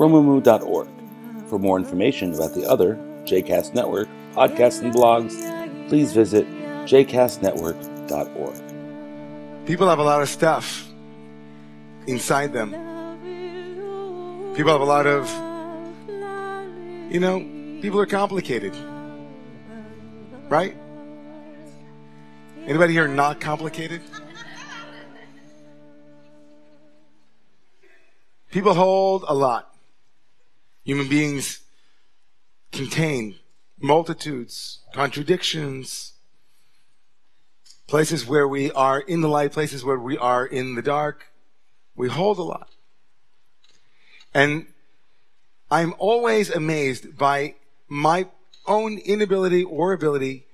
romemu.org. For more information about the other JCast Network podcasts and blogs, please visit jcastnetwork.org. People have a lot of stuff inside them. People have a lot of, you know, people are complicated. Right? Anybody here not complicated? People hold a lot. Human beings contain multitudes, contradictions, places where we are in the light, places where we are in the dark. We hold a lot. And I'm always amazed by my own inability or ability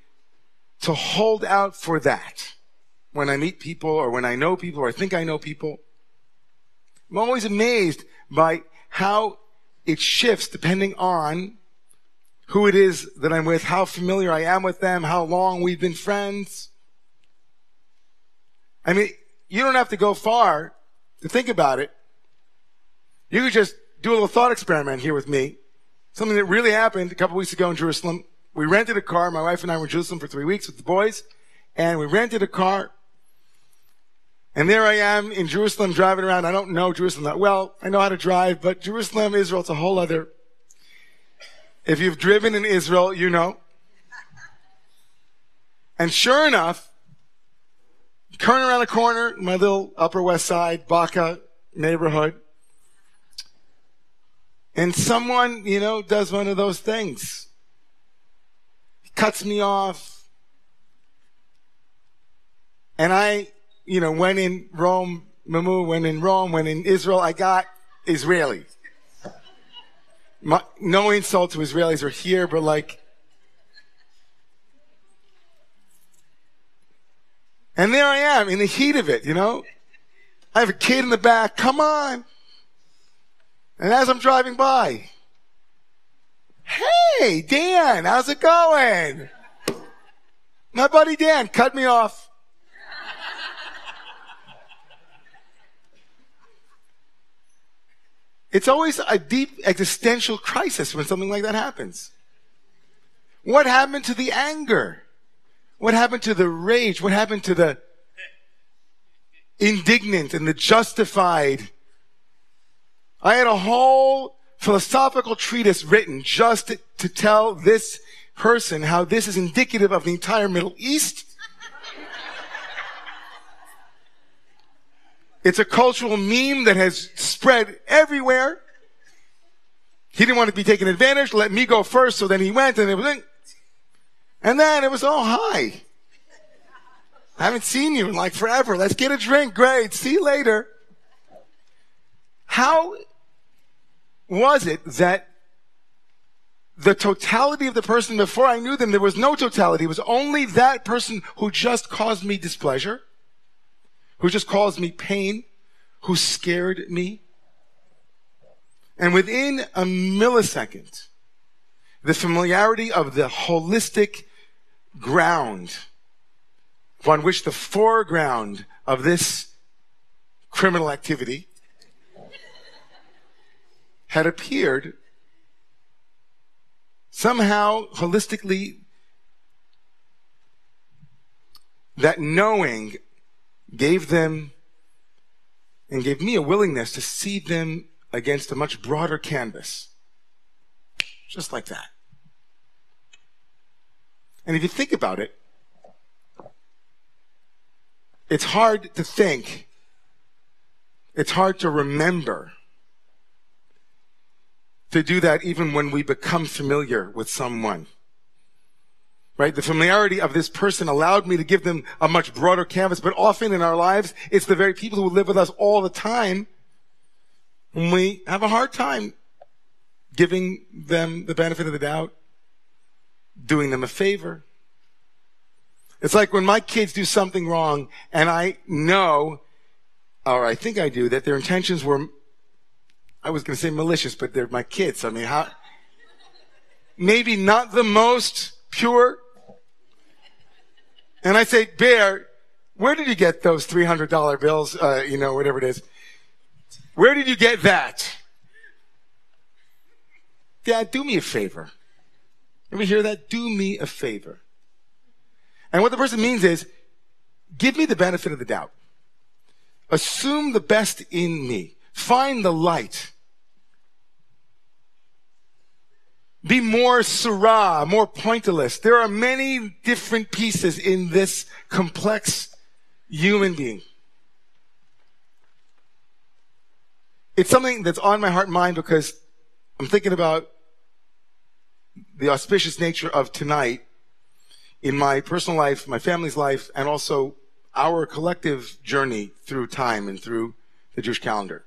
to hold out for that when I meet people or when I know people or I think I know people. I'm always amazed by how it shifts depending on who it is that I'm with, how familiar I am with them, how long we've been friends. I mean, you don't have to go far to think about it. You could just do a little thought experiment here with me. Something that really happened a couple weeks ago in Jerusalem. We rented a car. My wife and I were in Jerusalem for three weeks with the boys, and we rented a car. And there I am in Jerusalem driving around. I don't know Jerusalem that well. I know how to drive, but Jerusalem, Israel, it's a whole other. If you've driven in Israel, you know. And sure enough, turn around a corner, my little Upper West Side, Baca neighborhood, and someone, you know, does one of those things. Cuts me off. And I you know, when in Rome, Mamu, when in Rome, when in Israel, I got Israeli. My, no insult to Israelis are here, but like, and there I am in the heat of it, you know? I have a kid in the back, come on. And as I'm driving by, hey, Dan, how's it going? My buddy Dan cut me off. It's always a deep existential crisis when something like that happens. What happened to the anger? What happened to the rage? What happened to the indignant and the justified? I had a whole philosophical treatise written just to, tell this person how this is indicative of the entire Middle East It's a cultural meme that has spread everywhere. He didn't want to be taken advantage. Let me go first. So then he went and it was, and then it was, oh, hi. I haven't seen you in like forever. Let's get a drink. Great. See you later. How was it that the totality of the person before I knew them, there was no totality. It was only that person who just caused me displeasure who just caused me pain, who scared me. And within a millisecond, the familiarity of the holistic ground upon which the foreground of this criminal activity had appeared somehow holistically that knowing gave them and gave me a willingness to see them against a much broader canvas. Just like that. And if you think about it, it's hard to think, it's hard to remember to do that even when we become familiar with someone right? The familiarity of this person allowed me to give them a much broader canvas, but often in our lives, it's the very people who live with us all the time when we have a hard time giving them the benefit of the doubt, doing them a favor. It's like when my kids do something wrong and I know, or I think I do, that their intentions were, I was going to say malicious, but they're my kids. I mean, how, maybe not the most pure. And I say, Bear, where did you get those $300 bills? Uh, you know, whatever it is. Where did you get that? Dad, do me a favor. Ever hear that? Do me a favor. And what the person means is, give me the benefit of the doubt. Assume the best in me. Find the light. Be more Seurat, more pointillist. There are many different pieces in this complex human being. It's something that's on my heart and mind because I'm thinking about the auspicious nature of tonight in my personal life, my family's life, and also our collective journey through time and through the Jewish calendar.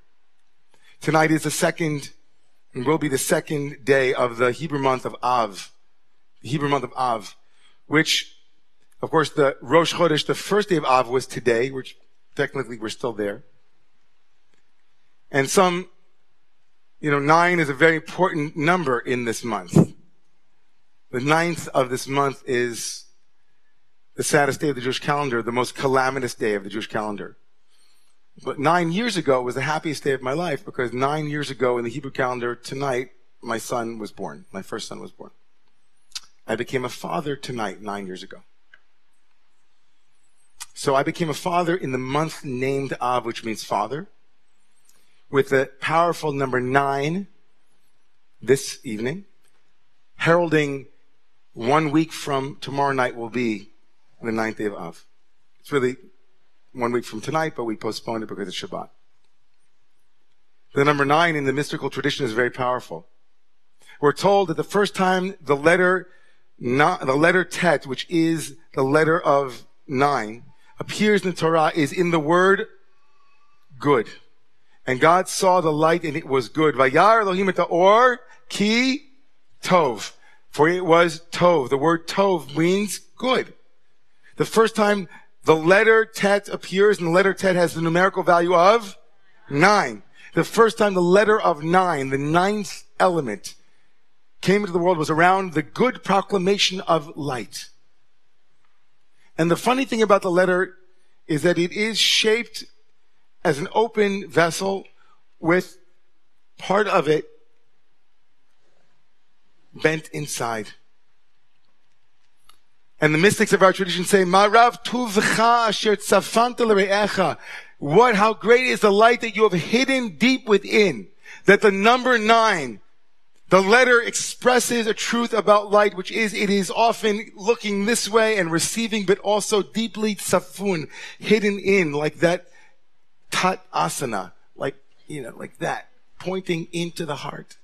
Tonight is the second, will be the second day of the Hebrew month of Av, the Hebrew month of Av, which, of course, the Rosh Chodesh, the first day of Av was today, which technically we're still there. And some, you know, nine is a very important number in this month. The ninth of this month is the saddest day of the Jewish calendar, the most calamitous day of the Jewish calendar. But nine years ago was the happiest day of my life because nine years ago in the Hebrew calendar, tonight, my son was born. My first son was born. I became a father tonight, nine years ago. So I became a father in the month named Av, which means father, with the powerful number nine this evening, heralding one week from tomorrow night will be the ninth day of Av. It's really one week from tonight, but we postponed it because it's Shabbat. The number nine in the mystical tradition is very powerful. We're told that the first time the letter, not, the letter Tet, which is the letter of nine, appears in the Torah is in the word good. And God saw the light and it was good. Vayar Elohim et or ki tov. For it was Tov. The word Tov means good. The first time the letter Tet appears and the letter Tet has the numerical value of nine. The first time the letter of nine, the ninth element, came into the world was around the good proclamation of light. And the funny thing about the letter is that it is shaped as an open vessel with part of it bent inside. And the mystics of our tradition say, Marav tuvcha asher tzafanta What, how great is the light that you have hidden deep within. That the number nine, the letter expresses a truth about light, which is it is often looking this way and receiving, but also deeply tsafun, hidden in, like that tat asana, like, you know, like that, pointing into the heart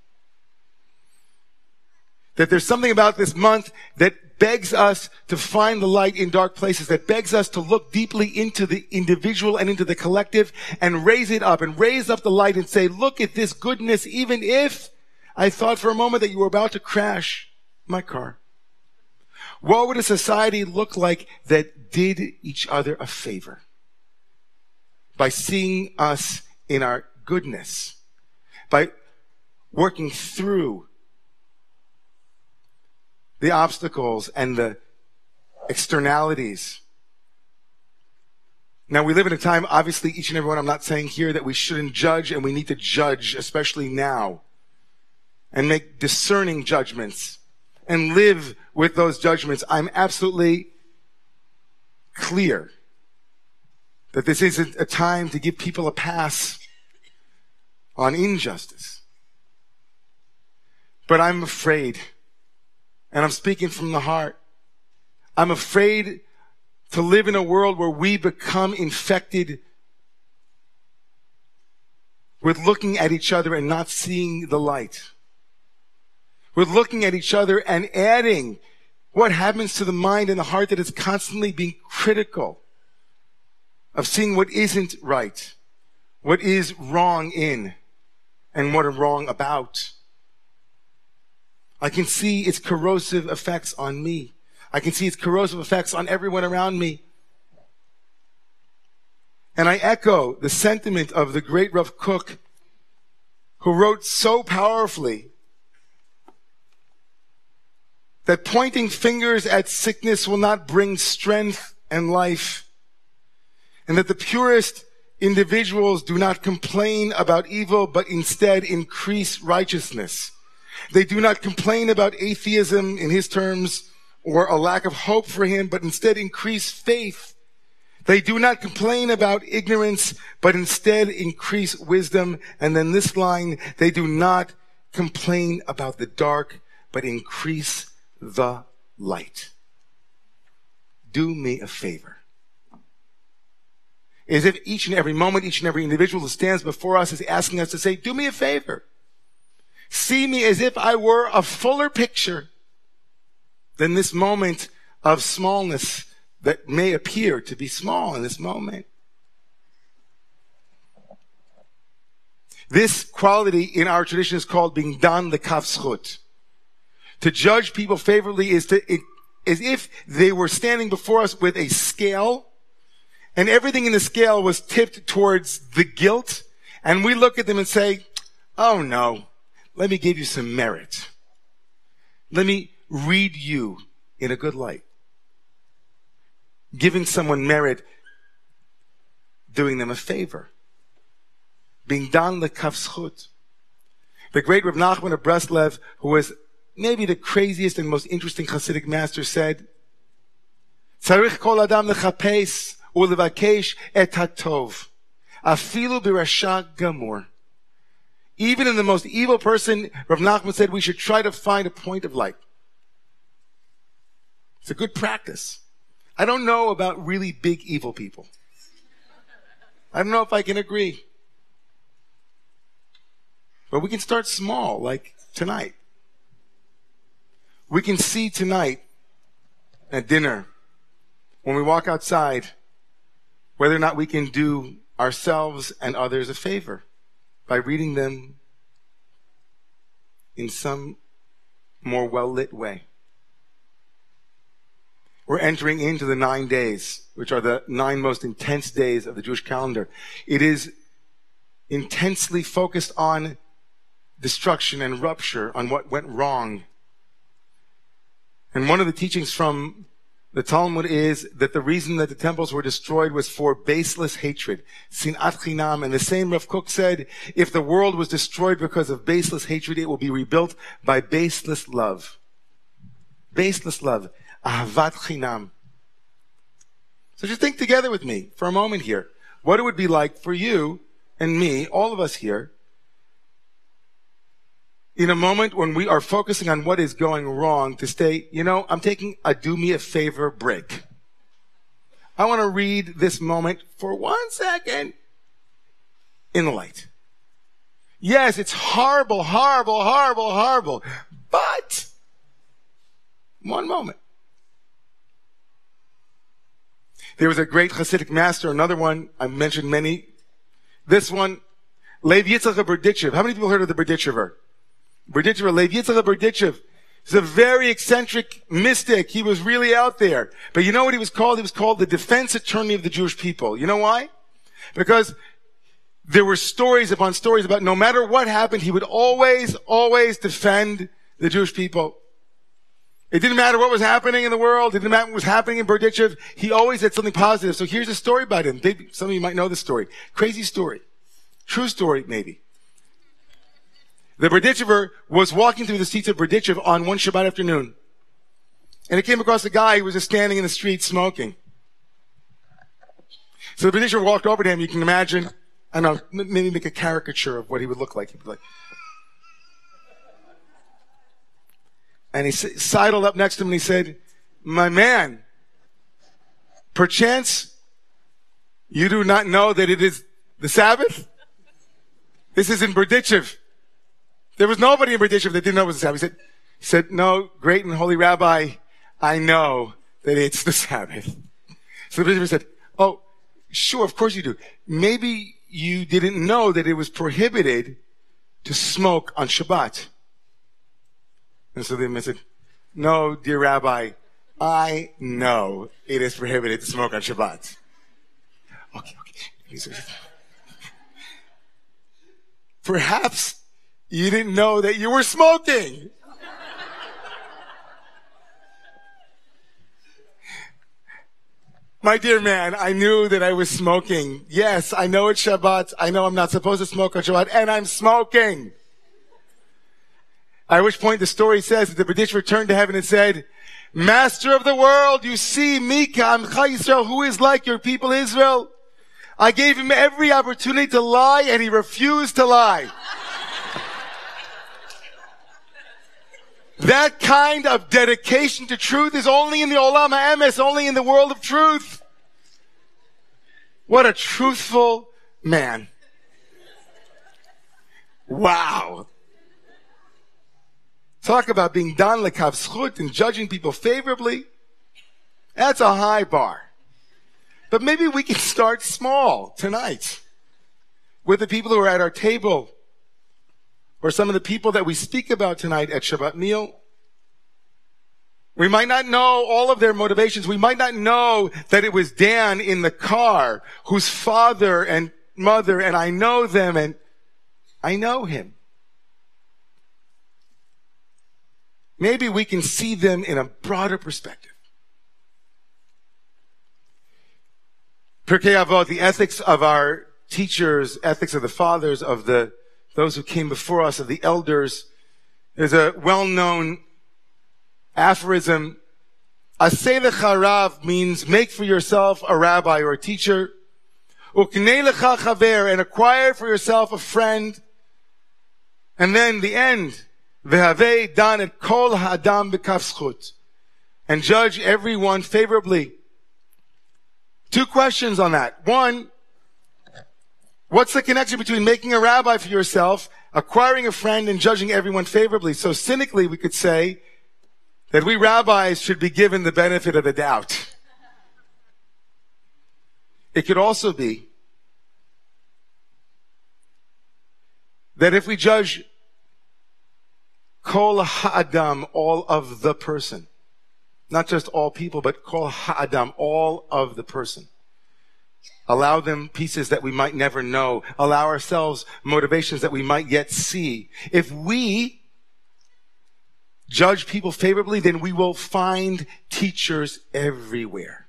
that there's something about this month that begs us to find the light in dark places, that begs us to look deeply into the individual and into the collective and raise it up and raise up the light and say, look at this goodness, even if I thought for a moment that you were about to crash my car. What would a society look like that did each other a favor by seeing us in our goodness, by working through the obstacles and the externalities. Now we live in a time, obviously each and every one, I'm not saying here that we shouldn't judge and we need to judge, especially now, and make discerning judgments and live with those judgments. I'm absolutely clear that this isn't a time to give people a pass on injustice. But I'm afraid and I'm speaking from the heart. I'm afraid to live in a world where we become infected with looking at each other and not seeing the light. With looking at each other and adding what happens to the mind and the heart that is constantly being critical of seeing what isn't right, what is wrong in, and what are wrong about. I can see its corrosive effects on me. I can see its corrosive effects on everyone around me. And I echo the sentiment of the great Rav Kook, who wrote so powerfully that pointing fingers at sickness will not bring strength and life, and that the purest individuals do not complain about evil, but instead increase righteousness. They do not complain about atheism in his terms or a lack of hope for him, but instead increase faith. They do not complain about ignorance, but instead increase wisdom. And then this line, they do not complain about the dark, but increase the light. Do me a favor. As if each and every moment, each and every individual who stands before us is asking us to say, do me a favor. See me as if I were a fuller picture than this moment of smallness that may appear to be small in this moment. This quality in our tradition is called being dan lekavschut. To judge people favorably is to, it, as if they were standing before us with a scale and everything in the scale was tipped towards the guilt. And we look at them and say, Oh no, let me give you some merit. Let me read you in a good light. Giving someone merit, doing them a favor. Being dan lekavschut. The great Rav Nachman of Breslev, who was maybe the craziest and most interesting Hasidic master said, Tzarich kol adam lechapes ulevakesh et hatov. Afilu birasha gamur. Even in the most evil person, Rav Nachman said we should try to find a point of light. It's a good practice. I don't know about really big evil people. I don't know if I can agree. But we can start small, like tonight. We can see tonight at dinner, when we walk outside, whether or not we can do ourselves and others a favor by reading them in some more well lit way. We're entering into the nine days, which are the nine most intense days of the Jewish calendar. It is intensely focused on destruction and rupture, on what went wrong. And one of the teachings from the Talmud is that the reason that the temples were destroyed was for baseless hatred. Sinat chinam. And the same Rav Kook said, if the world was destroyed because of baseless hatred, it will be rebuilt by baseless love. Baseless love. Ahavat chinam. So just think together with me for a moment here. What it would be like for you and me, all of us here, in a moment when we are focusing on what is going wrong to say, you know, I'm taking a do me a favor break. I want to read this moment for one second in the light. Yes, it's horrible, horrible, horrible, horrible, but one moment. There was a great Hasidic master, another one, I mentioned many. This one, Levi Yitzchak Berdichev. How many people heard of the Berdichever? Berdichever, Levi Yitzchak Berdichev. He's a very eccentric mystic. He was really out there. But you know what he was called? He was called the defense attorney of the Jewish people. You know why? Because there were stories upon stories about no matter what happened, he would always, always defend the Jewish people. It didn't matter what was happening in the world. It didn't matter what was happening in Berdichev. He always had something positive. So here's a story about him. Some of you might know the story. Crazy story. True story, maybe. The Berdichever was walking through the streets of Berdichev on one Shabbat afternoon. And he came across a guy who was just standing in the street smoking. So the Berdichever walked over to him. You can imagine, and I don't know, maybe make a caricature of what he would look like. He'd be like, And he sidled up next to him and he said, My man, perchance you do not know that it is the Sabbath? This is in Berdichev. There was nobody in Berdichev that didn't know it was the Sabbath. He said, he said, No, great and holy rabbi, I know that it's the Sabbath. So the Berdichever said, Oh, sure, of course you do. Maybe you didn't know that it was prohibited to smoke on Shabbat. And so the man said, no, dear Rabbi, I know it is prohibited to smoke on Shabbat. Okay, okay. Perhaps you didn't know that you were smoking. My dear man, I knew that I was smoking. Yes, I know it's Shabbat. I know I'm not supposed to smoke on Shabbat, and I'm smoking. At which point the story says that the British returned to heaven and said, Master of the world, you see Mika, me, Israel, who is like your people Israel. I gave him every opportunity to lie and he refused to lie. That kind of dedication to truth is only in the Olam HaEmes, only in the world of truth. What a truthful man. Wow. Talk about being dan lekav zchut and judging people favorably. That's a high bar. But maybe we can start small tonight with the people who are at our table or some of the people that we speak about tonight at Shabbat meal. We might not know all of their motivations. We might not know that it was Dan in the car whose father and mother and I know them and I know him. maybe we can see them in a broader perspective. Pirkei Avot, the ethics of our teachers, ethics of the fathers, of the those who came before us, of the elders. There's a well-known aphorism. Aseh lecha means make for yourself a rabbi or a teacher. Uknei lecha chaver and acquire for yourself a friend. And then the end. V'havei dan et kol ha'adam b'kaf And judge everyone favorably. Two questions on that. One, what's the connection between making a rabbi for yourself, acquiring a friend, and judging everyone favorably? So cynically, we could say that we rabbis should be given the benefit of the doubt. It could also be that if we judge Kol ha'adam, all of the person. Not just all people, but kol ha'adam, all of the person. Allow them pieces that we might never know. Allow ourselves motivations that we might yet see. If we judge people favorably, then we will find teachers everywhere.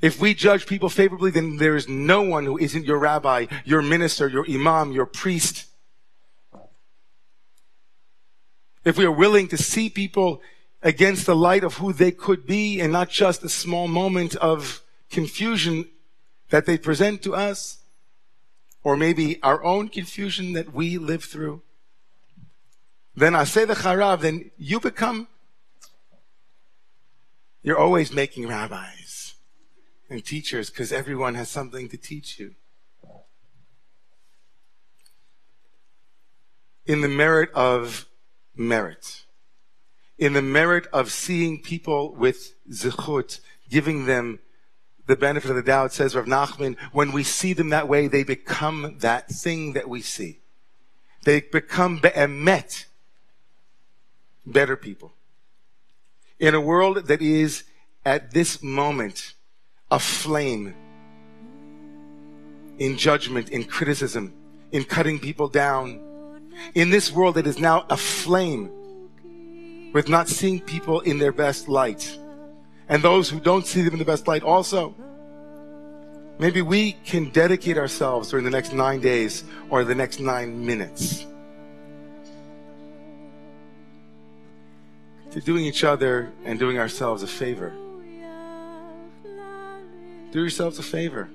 If we judge people favorably, then there is no one who isn't your rabbi, your minister, your imam, your priest. If we are willing to see people against the light of who they could be and not just a small moment of confusion that they present to us, or maybe our own confusion that we live through, then I say the charav, then you become, you're always making rabbis and teachers because everyone has something to teach you. In the merit of merit, in the merit of seeing people with zichut, giving them the benefit of the doubt, says Rav Nachman, when we see them that way, they become that thing that we see. They become be'emet, better people. In a world that is at this moment aflame in judgment, in criticism, in cutting people down. In this world that is now aflame with not seeing people in their best light. And those who don't see them in the best light also. Maybe we can dedicate ourselves during the next nine days or the next nine minutes to doing each other and doing ourselves a favor. Do yourselves a favor.